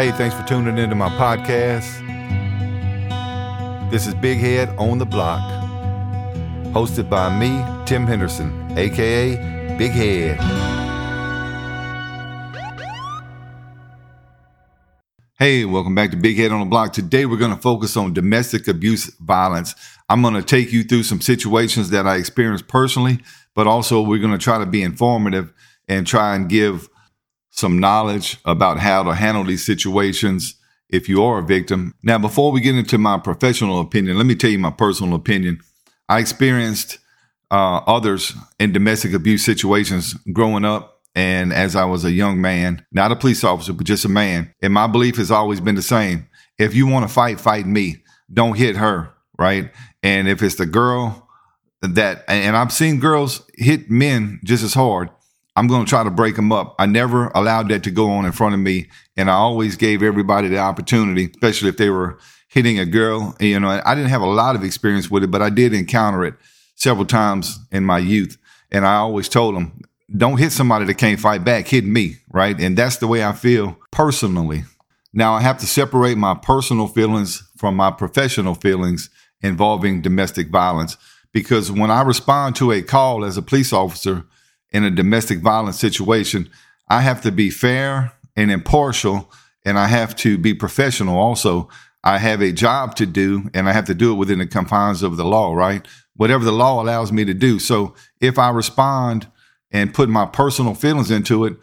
Hey, thanks for tuning into my podcast. This is Big Head on the Block, hosted by me, Tim Henderson, aka Big Head. Hey, welcome back to Big Head on the Block. Today we're going to focus on domestic abuse violence. I'm going to take you through some situations that I experienced personally, but also we're going to try to be informative and try and give some knowledge about how to handle these situations if you are a victim. Now, before we get into my professional opinion, let me tell you my personal opinion. I experienced uh, others in domestic abuse situations growing up and as I was a young man, not a police officer, but just a man. And my belief has always been the same. If you want to fight, fight me. Don't hit her, right? And if it's the girl that, and I've seen girls hit men just as hard, I'm going to try to break them up. I never allowed that to go on in front of me. And I always gave everybody the opportunity, especially if they were hitting a girl. You know, I didn't have a lot of experience with it, but I did encounter it several times in my youth. And I always told them, don't hit somebody that can't fight back, hit me, right? And that's the way I feel personally. Now, I have to separate my personal feelings from my professional feelings involving domestic violence because when I respond to a call as a police officer, in a domestic violence situation, I have to be fair and impartial, and I have to be professional also. I have a job to do, and I have to do it within the confines of the law, right? Whatever the law allows me to do. So if I respond and put my personal feelings into it,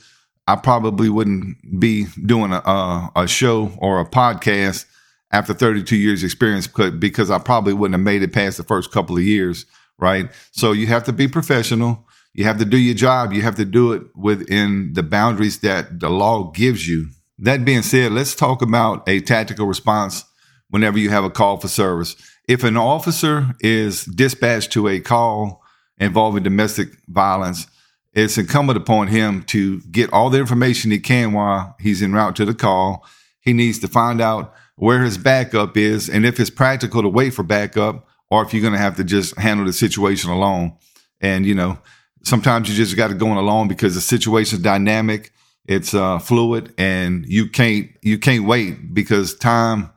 I probably wouldn't be doing a, a, show or a podcast after 32 years experience because I probably wouldn't have made it past the first couple of years, right? So you have to be professional you have to do your job. You have to do it within the boundaries that the law gives you. That being said, let's talk about a tactical response whenever you have a call for service. If an officer is dispatched to a call involving domestic violence, it's incumbent upon him to get all the information he can while he's en route to the call. He needs to find out where his backup is and if it's practical to wait for backup or if you're going to have to just handle the situation alone. And, you know, sometimes you just got to go along because the situation's dynamic, it's uh, fluid, and you can't you can't wait because time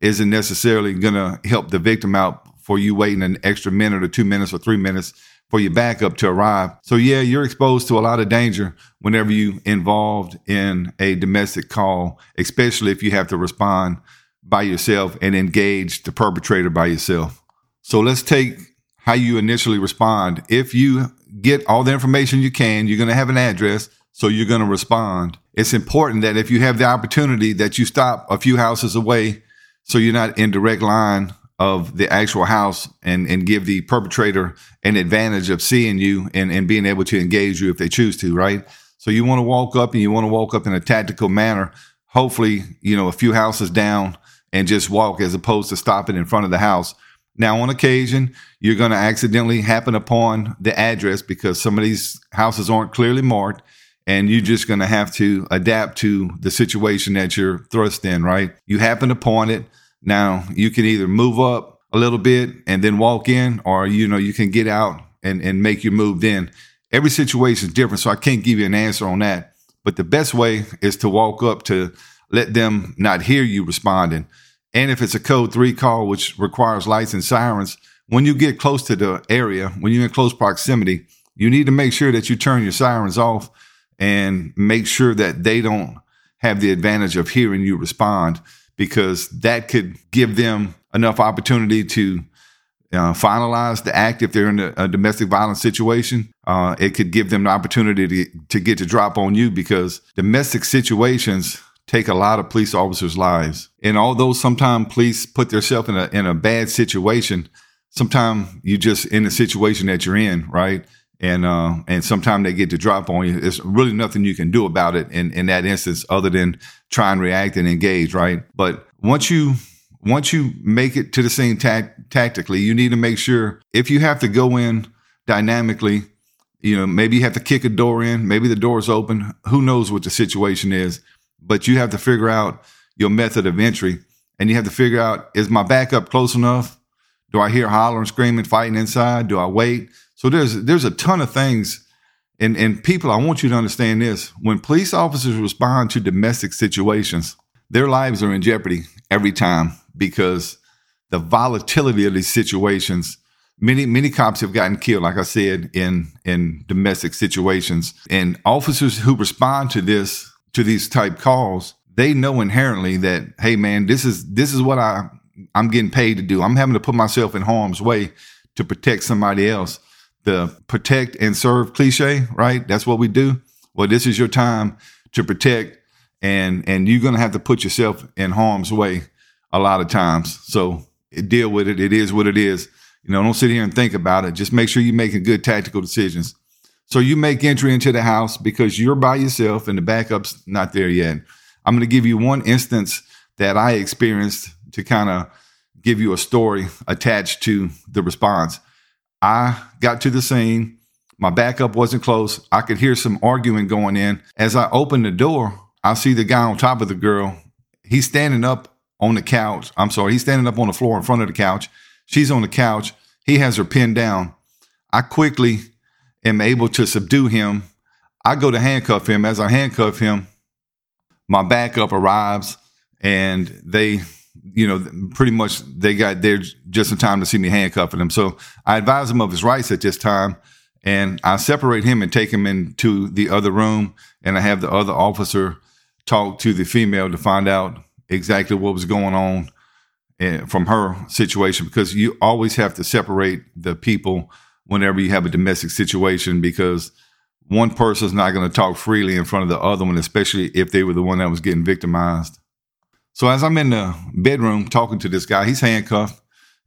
isn't necessarily going to help the victim out for you waiting an extra minute or two minutes or three minutes for your backup to arrive. So yeah, you're exposed to a lot of danger whenever you involved in a domestic call, especially if you have to respond by yourself and engage the perpetrator by yourself. So let's take how you initially respond. If you get all the information you can. You're going to have an address, so you're going to respond. It's important that if you have the opportunity that you stop a few houses away so you're not in direct line of the actual house and, and give the perpetrator an advantage of seeing you and, and being able to engage you if they choose to, right? So you want to walk up and you want to walk up in a tactical manner, hopefully, you know, a few houses down and just walk as opposed to stopping in front of the house now, on occasion, you're going to accidentally happen upon the address because some of these houses aren't clearly marked, and you're just going to have to adapt to the situation that you're thrust in, right? You happen upon it. Now, you can either move up a little bit and then walk in, or, you know, you can get out and, and make your move then. Every situation is different, so I can't give you an answer on that. But the best way is to walk up to let them not hear you responding and if it's a code three call, which requires lights and sirens, when you get close to the area, when you're in close proximity, you need to make sure that you turn your sirens off and make sure that they don't have the advantage of hearing you respond because that could give them enough opportunity to uh, finalize the act if they're in a, a domestic violence situation. Uh, it could give them the opportunity to, to get to drop on you because domestic situations take a lot of police officers' lives. And although sometimes police put themselves in a in a bad situation, sometimes you just in the situation that you're in, right? And uh, and sometimes they get to drop on you. There's really nothing you can do about it in, in that instance other than try and react and engage, right? But once you once you make it to the scene ta- tactically, you need to make sure if you have to go in dynamically, you know, maybe you have to kick a door in, maybe the door's open. Who knows what the situation is? But you have to figure out your method of entry and you have to figure out is my backup close enough? Do I hear hollering, screaming, fighting inside? Do I wait? So there's there's a ton of things. And and people, I want you to understand this. When police officers respond to domestic situations, their lives are in jeopardy every time because the volatility of these situations. Many many cops have gotten killed, like I said, in in domestic situations, and officers who respond to this to these type calls, they know inherently that hey man, this is this is what I I'm getting paid to do. I'm having to put myself in harm's way to protect somebody else. The protect and serve cliche, right? That's what we do. Well, this is your time to protect and and you're going to have to put yourself in harm's way a lot of times. So deal with it. It is what it is. You know, don't sit here and think about it. Just make sure you're making good tactical decisions. So you make entry into the house because you're by yourself and the backup's not there yet. I'm going to give you one instance that I experienced to kind of give you a story attached to the response. I got to the scene. My backup wasn't close. I could hear some arguing going in. As I opened the door, I see the guy on top of the girl. He's standing up on the couch. I'm sorry, he's standing up on the floor in front of the couch. She's on the couch. He has her pinned down. I quickly am able to subdue him. I go to handcuff him. As I handcuff him, my backup arrives and they, you know, pretty much they got there just in time to see me handcuffing him. So I advise him of his rights at this time and I separate him and take him into the other room. And I have the other officer talk to the female to find out exactly what was going on eh, from her situation because you always have to separate the people whenever you have a domestic situation because one person's not going to talk freely in front of the other one, especially if they were the one that was getting victimized. So as I'm in the bedroom talking to this guy, he's handcuffed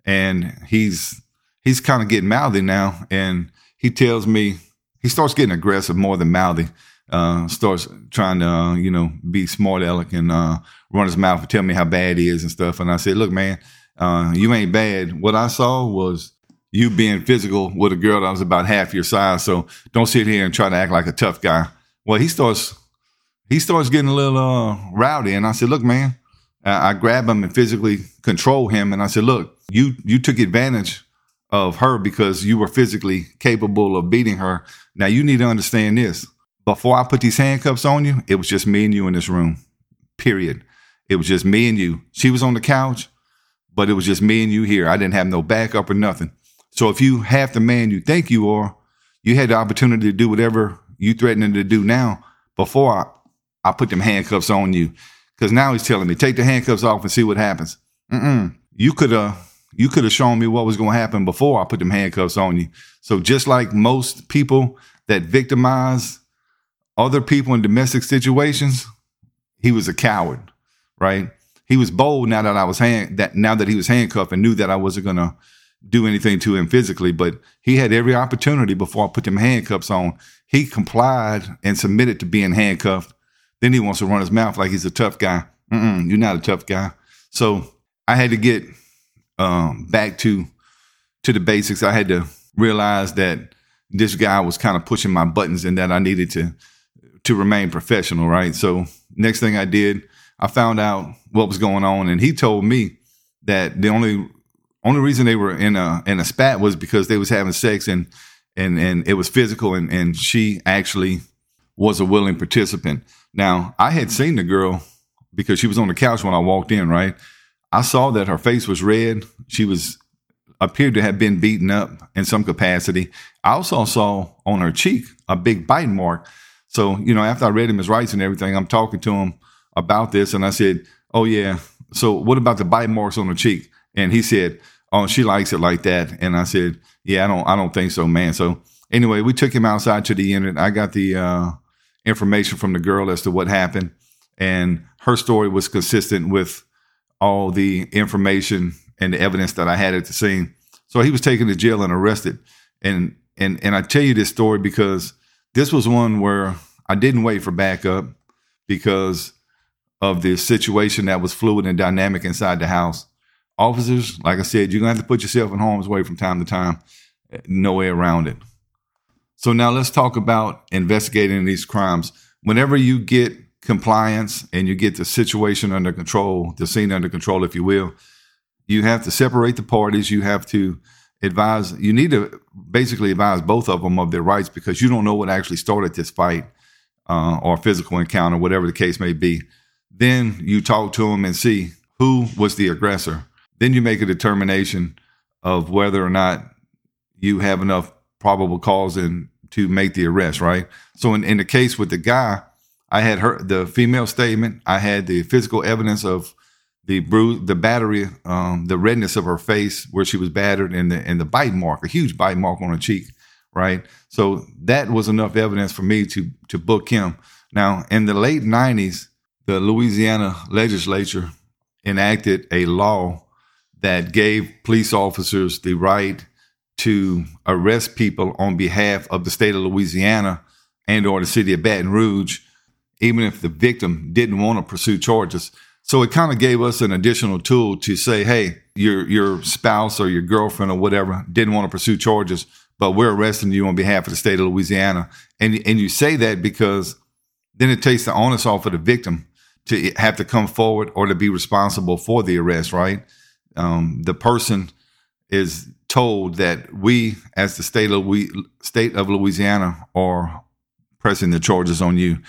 and he's he's kind of getting mouthy now, and he tells me he starts getting aggressive more than mouthy uh, starts trying to, uh, you know, be smart aleck and uh, run his mouth and tell me how bad he is and stuff. And I said, look, man, uh, you ain't bad. What I saw was you being physical with a girl that was about half your size. So don't sit here and try to act like a tough guy. Well, he starts he starts getting a little uh, rowdy, and I said, look, man. I grab him and physically control him, and I said, look, you you took advantage of her because you were physically capable of beating her. Now you need to understand this before I put these handcuffs on you, it was just me and you in this room. Period. It was just me and you. She was on the couch, but it was just me and you here. I didn't have no backup or nothing. So if you have the man you think you are, you had the opportunity to do whatever you threatening to do now before I, I put them handcuffs on you. Because now he's telling me, take the handcuffs off and see what happens. Mm-mm. You could have you could have shown me what was going to happen before I put them handcuffs on you. So just like most people that victimize other people in domestic situations, he was a coward, right? He was bold now that I was hand that now that he was handcuffed and knew that I wasn't gonna do anything to him physically, but he had every opportunity before I put them handcuffs on. He complied and submitted to being handcuffed. Then he wants to run his mouth like he's a tough guy. Mm-mm, you're not a tough guy. So I had to get um, back to to the basics. I had to realize that this guy was kind of pushing my buttons and that I needed to to remain professional, right? So next thing I did, I found out what was going on, and he told me that the only only reason they were in a in a spat was because they was having sex and and and it was physical, and and she actually was a willing participant. Now I had seen the girl because she was on the couch when I walked in, right? I saw that her face was red. She was appeared to have been beaten up in some capacity. I also saw on her cheek a big bite mark. So, you know, after I read him his rights and everything, I'm talking to him about this. And I said, Oh, yeah. So, what about the bite marks on the cheek? And he said, Oh, she likes it like that. And I said, Yeah, I don't, I don't think so, man. So, anyway, we took him outside to the unit. I got the uh, information from the girl as to what happened. And her story was consistent with all the information and the evidence that I had at the scene. So he was taken to jail and arrested. And and and I tell you this story because this was one where I didn't wait for backup because of the situation that was fluid and dynamic inside the house. Officers, like I said, you're gonna have to put yourself in harm's way from time to time. No way around it. So now let's talk about investigating these crimes. Whenever you get compliance and you get the situation under control, the scene under control, if you will, you have to separate the parties. You have to advise you need to basically advise both of them of their rights because you don't know what actually started this fight uh, or physical encounter whatever the case may be Then you talk to them and see who was the aggressor. Then you make a determination of whether or not you have enough probable cause to make the arrest, right? So in, in the case with the guy, I had her the female statement, I had the physical evidence of the bruise, the battery, um, the redness of her face where she was battered, and the and the bite mark, a huge bite mark on her cheek, right? So that was enough evidence for me to to book him. Now, in the late '90s, the Louisiana legislature enacted a law that gave police officers the right to arrest people on behalf of the state of Louisiana and or the city of Baton Rouge, even if the victim didn't want to pursue charges. So it kind of gave us an additional tool to say, hey, your your spouse or your girlfriend or whatever didn't want to pursue charges, but we're arresting you on behalf of the state of Louisiana. And and you say that because then it takes the onus off of the victim to have to come forward or to be responsible for the arrest, right? Um, the person is told that we, as the state of state of Louisiana, are pressing the charges on you.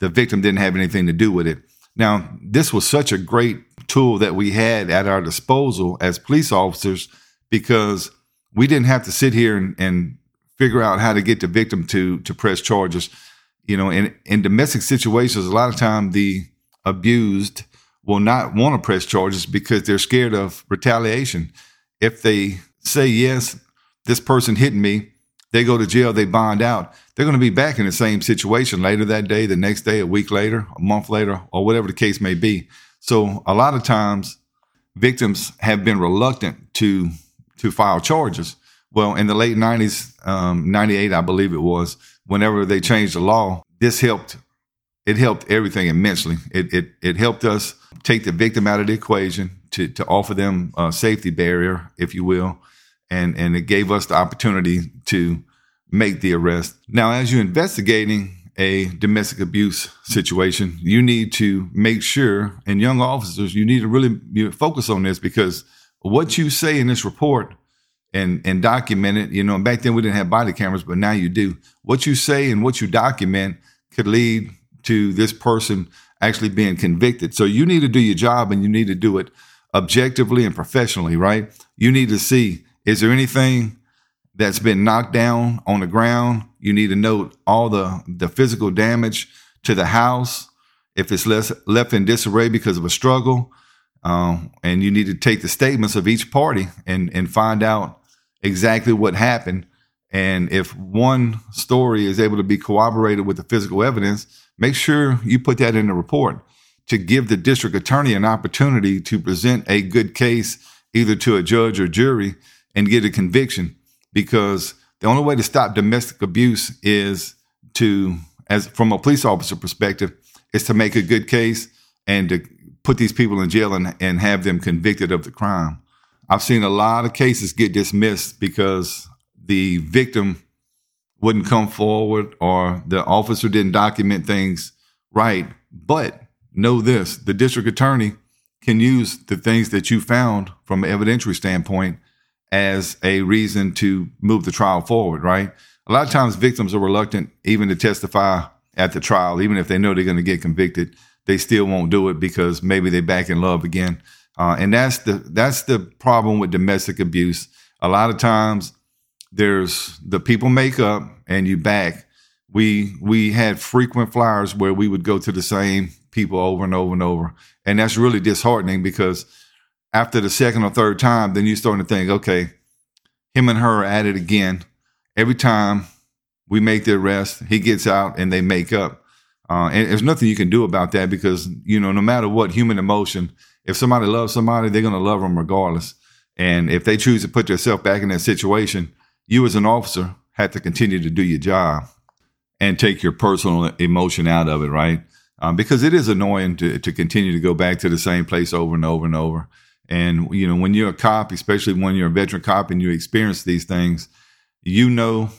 The victim didn't have anything to do with it. Now, this was such a great tool that we had at our disposal as police officers because we didn't have to sit here and, and figure out how to get the victim to to press charges. You know, in in domestic situations, a lot of time the abused will not want to press charges because they're scared of retaliation. If they say, yes, this person hit me, they go to jail, they bond out, they're going to be back in the same situation later that day, the next day, a week later, a month later, or whatever the case may be. So a lot of times victims have been reluctant to to file charges. Well, in the late 90s, um, 98, I believe it was, whenever they changed the law, this helped. It helped everything immensely. It, it, it helped us take the victim out of the equation to, to offer them a safety barrier, if you will and and it gave us the opportunity to make the arrest. Now, as you're investigating a domestic abuse situation, you need to make sure, and young officers, you need to really focus on this because what you say in this report and and document it. You know, back then we didn't have body cameras, but now you do. What you say and what you document could lead to this person actually being convicted. So you need to do your job and you need to do it objectively and professionally, right? You need to see is there anything that's been knocked down on the ground? You need to note all the, the physical damage to the house. If it's less, left in disarray because of a struggle, um, and you need to take the statements of each party and, and find out exactly what happened. And if one story is able to be corroborated with the physical evidence, make sure you put that in the report to give the district attorney an opportunity to present a good case either to a judge or jury and get a conviction. Because the only way to stop domestic abuse is to as from a police officer perspective is to make a good case and to put these people in jail and, and have them convicted of the crime. I've seen a lot of cases get dismissed because the victim wouldn't come forward or the officer didn't document things right but know this the district attorney can use the things that you found from an evidentiary standpoint as a reason to move the trial forward, right? A lot of times victims are reluctant even to testify at the trial, even if they know they're going to get convicted, they still won't do it because maybe they're back in love again. Uh, and that's the that's the problem with domestic abuse. A lot of times there's the people make up and you back. We we had frequent flyers where we would go to the same people over and over and over. And that's really disheartening because after the second or third time, then you're starting to think, okay, him and her are at it again. Every time we make the arrest, he gets out and they make up. Uh, and there's nothing you can do about that because, you know, no matter what human emotion, if somebody loves somebody, they're going to love them regardless. And if they choose to put themselves back in that situation, you as an officer have to continue to do your job and take your personal emotion out of it, right? Um, because it is annoying to, to continue to go back to the same place over and over and over. And you know, when you're a cop, especially when you're a veteran cop and you experience these things, you know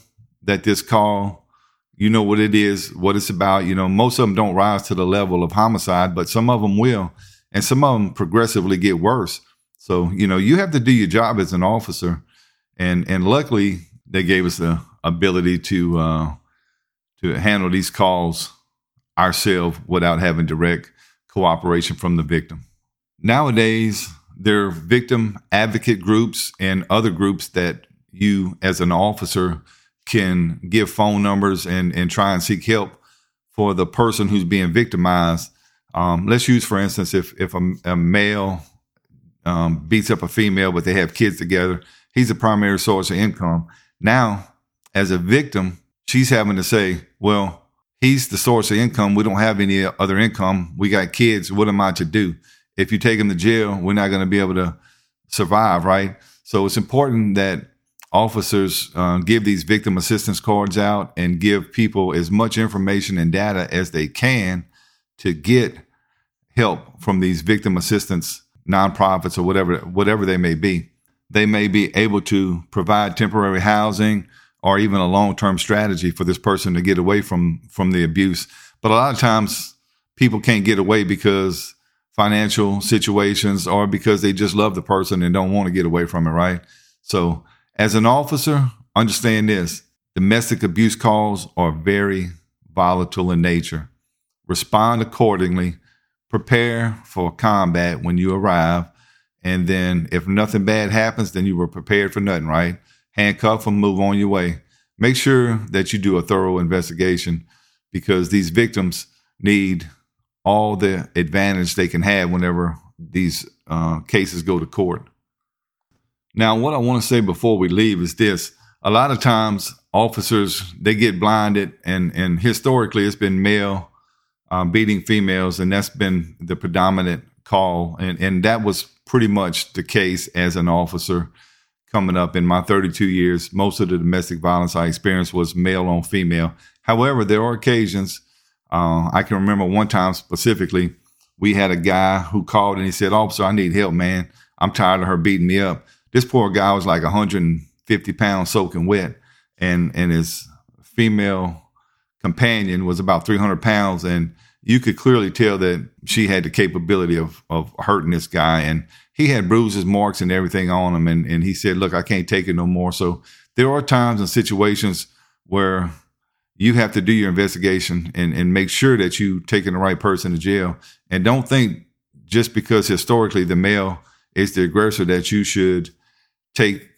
that this call, you know what it is, what it's about. You know, most of them don't rise to the level of homicide, but some of them will, and some of them progressively get worse. So you know, you have to do your job as an officer, and and luckily they gave us the ability to uh, to handle these calls ourselves without having direct cooperation from the victim. Nowadays, there are victim advocate groups and other groups that you, as an officer, can give phone numbers and, and try and seek help for the person who's being victimized. Um, let's use, for instance, if if a, a male um, beats up a female, but they have kids together, he's a primary source of income. Now, as a victim, she's having to say, "Well, he's the source of income. We don't have any other income. We got kids. What am I to do? If you take him to jail, we're not going to be able to survive, right? So it's important that officers uh, give these victim assistance cards out and give people as much information and data as they can to get help from these victim assistance nonprofits or whatever whatever they may be. They may be able to provide temporary housing or even a long-term strategy for this person to get away from from the abuse. But a lot of times people can't get away because financial situations or because they just love the person and don't want to get away from it, right? So as an officer, understand this domestic abuse calls are very volatile in nature. Respond accordingly, prepare for combat when you arrive. And then if nothing bad happens, then you were prepared for nothing, right? Handcuff them, move on your way. Make sure that you do a thorough investigation because these victims need all the advantage they can have whenever these uh, cases go to court. Now, what I want to say before we leave is this. A lot of times officers, they get blinded and, and historically it's been male um, beating females and that's been the predominant call. And, and that was pretty much the case as an officer coming up in my 32 years. Most of the domestic violence I experienced was male on female. However, there are occasions, uh, I can remember one time specifically, we had a guy who called and he said, Officer, I need help, man. I'm tired of her beating me up this poor guy was like 150 pounds soaking wet, and and his female companion was about 300 pounds, and you could clearly tell that she had the capability of of hurting this guy, and he had bruises, marks, and everything on him, and and he said, "Look, I can't take it no more." So there are times and situations where you have to do your investigation and, and make sure that you taking the right person to jail. And don't think just because historically the male is the aggressor that you should take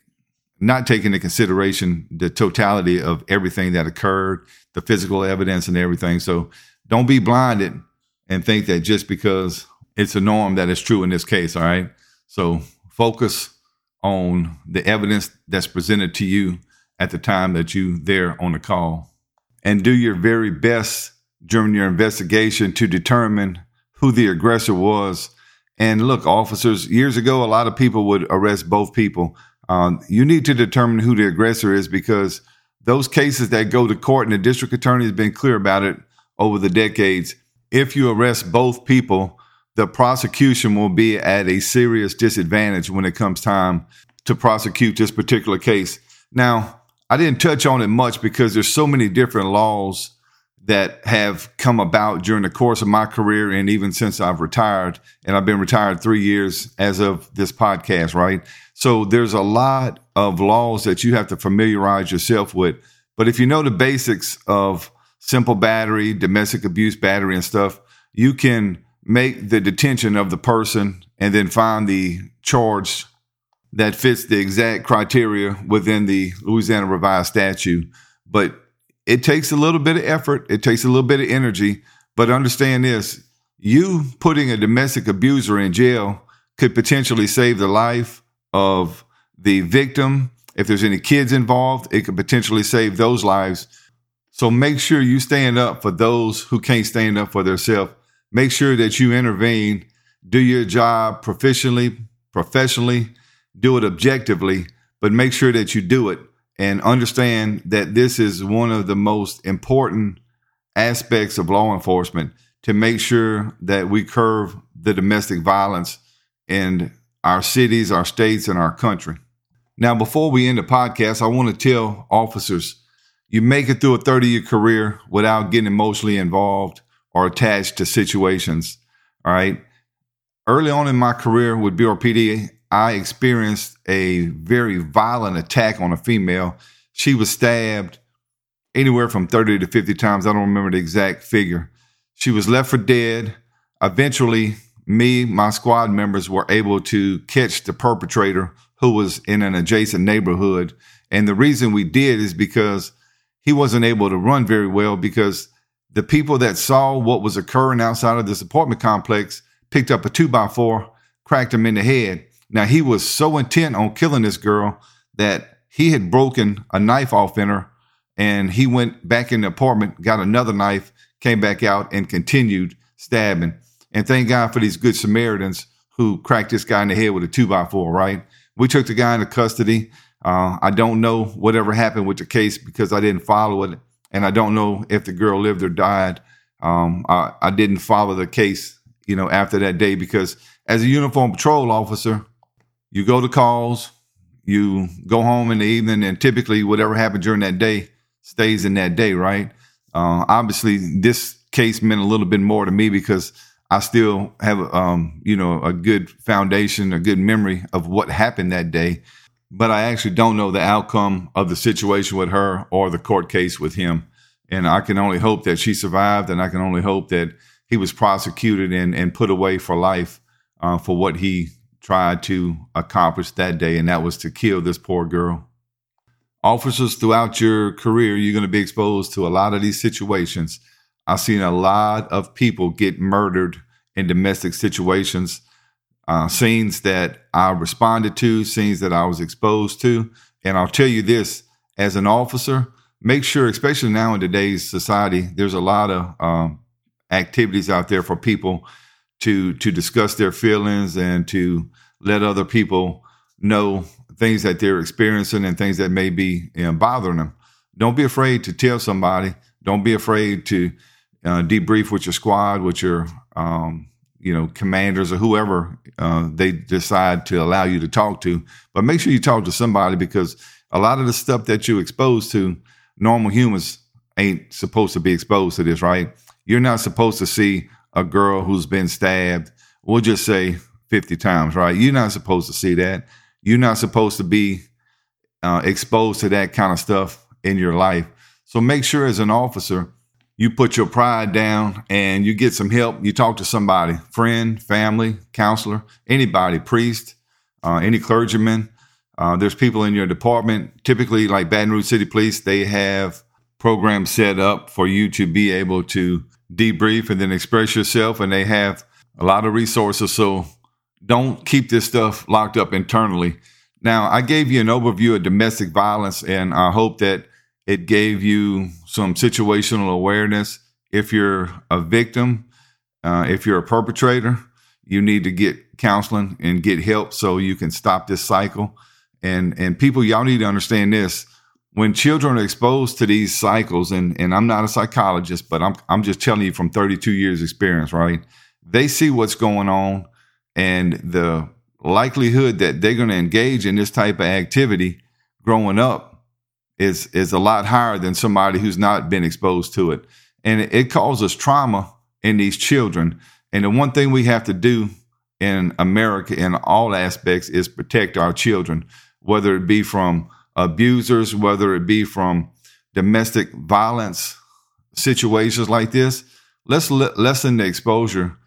not taking into consideration the totality of everything that occurred, the physical evidence and everything. So don't be blinded and think that just because it's a norm that is true in this case, all right? So focus on the evidence that's presented to you at the time that you there on the call and do your very best during your investigation to determine who the aggressor was and look, officers, years ago, a lot of people would arrest both people. Um, you need to determine who the aggressor is because those cases that go to court, and the district attorney has been clear about it over the decades. If you arrest both people, the prosecution will be at a serious disadvantage when it comes time to prosecute this particular case. Now, I didn't touch on it much because there's so many different laws that have come about during the course of my career and even since I've retired. And I've been retired three years as of this podcast, right? So there's a lot of laws that you have to familiarize yourself with. But if you know the basics of simple battery, domestic abuse battery, and stuff, you can make the detention of the person and then find the charge that fits the exact criteria within the Louisiana Revised Statute. But it takes a little bit of effort, it takes a little bit of energy, but understand this you putting a domestic abuser in jail could potentially save the life of the victim. If there's any kids involved, it could potentially save those lives. So make sure you stand up for those who can't stand up for themselves. Make sure that you intervene, do your job proficiently, professionally, do it objectively, but make sure that you do it and understand that this is one of the most important aspects of law enforcement to make sure that we curb the domestic violence in our cities, our states, and our country. Now, before we end the podcast, I want to tell officers you make it through a 30 year career without getting emotionally involved or attached to situations. All right. Early on in my career with BRPD, I experienced a very violent attack on a female. She was stabbed anywhere from 30 to 50 times. I don't remember the exact figure. She was left for dead. Eventually, me, my squad members were able to catch the perpetrator who was in an adjacent neighborhood. And the reason we did is because he wasn't able to run very well because the people that saw what was occurring outside of this apartment complex picked up a two by four, cracked him in the head. Now he was so intent on killing this girl that he had broken a knife off in her and he went back in the apartment, got another knife, came back out and continued stabbing. And thank God for these good Samaritans who cracked this guy in the head with a two by four, right? We took the guy into custody. Uh, I don't know whatever happened with the case because I didn't follow it, and I don't know if the girl lived or died. Um, I, I didn't follow the case, you know, after that day because as a uniform patrol officer, you go to calls, you go home in the evening, and typically whatever happened during that day stays in that day, right? Uh, obviously, this case meant a little bit more to me because I still have, um, you know, a good foundation, a good memory of what happened that day. But I actually don't know the outcome of the situation with her or the court case with him. And I can only hope that she survived, and I can only hope that he was prosecuted and, and put away for life uh, for what he tried to accomplish that day, and that was to kill this poor girl. Officers, throughout your career, you're going to be exposed to a lot of these situations I've seen a lot of people get murdered in domestic situations, uh, scenes that I responded to, scenes that I was exposed to. And I'll tell you this as an officer, make sure, especially now in today's society, there's a lot of um, activities out there for people to to discuss their feelings and to let other people know things that they're experiencing and things that may be you know, bothering them. Don't be afraid to tell somebody. Don't be afraid to uh, debrief with your squad, with your um, you know commanders or whoever uh, they decide to allow you to talk to. But make sure you talk to somebody because a lot of the stuff that you expose to, normal humans ain't supposed to be exposed to this, right? You're not supposed to see a girl who's been stabbed. We'll just say 50 times, right? You're not supposed to see that. You're not supposed to be uh, exposed to that kind of stuff in your life. So make sure as an officer you put your pride down and you get some help. You talk to somebody, friend, family, counselor, anybody, priest, uh, any clergyman. Uh, there's people in your department, typically like Baton Rouge City Police, they have programs set up for you to be able to debrief and then express yourself. And they have a lot of resources. So don't keep this stuff locked up internally. Now, I gave you an overview of domestic violence, and I hope that it gave you some situational awareness. If you're a victim, uh, if you're a perpetrator, you need to get counseling and get help so you can stop this cycle. And and people, y'all need to understand this. When children are exposed to these cycles, and, and I'm not a psychologist, but I'm I'm just telling you from 32 years experience, right? They see what's going on and the likelihood that they're going to engage in this type of activity growing up is is a lot higher than somebody who's not been exposed to it, and it, it causes trauma in these children. And the one thing we have to do in America in all aspects is protect our children, whether it be from abusers, whether it be from domestic violence situations like this. Let's lessen the exposure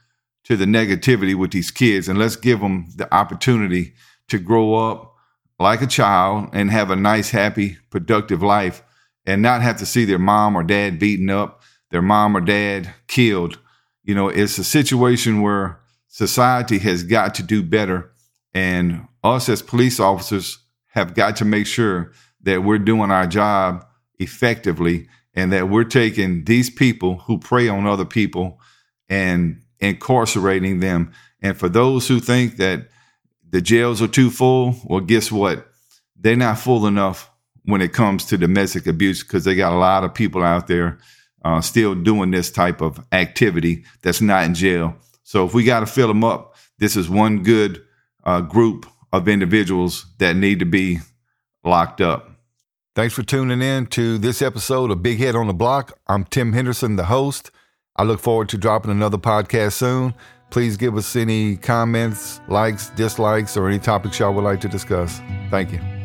to the negativity with these kids and let's give them the opportunity to grow up like a child and have a nice, happy, productive life and not have to see their mom or dad beaten up, their mom or dad killed. You know, it's a situation where society has got to do better. And us as police officers have got to make sure that we're doing our job effectively and that we're taking these people who prey on other people and incarcerating them. And for those who think that the jails are too full. Well, guess what? They're not full enough when it comes to domestic abuse because they got a lot of people out there uh, still doing this type of activity that's not in jail. So if we got to fill them up, this is one good uh, group of individuals that need to be locked up. Thanks for tuning in to this episode of Big Head on the Block. I'm Tim Henderson, the host. I look forward to dropping another podcast soon. Please give us any comments, likes, dislikes, or any topics y'all would like to discuss. Thank you.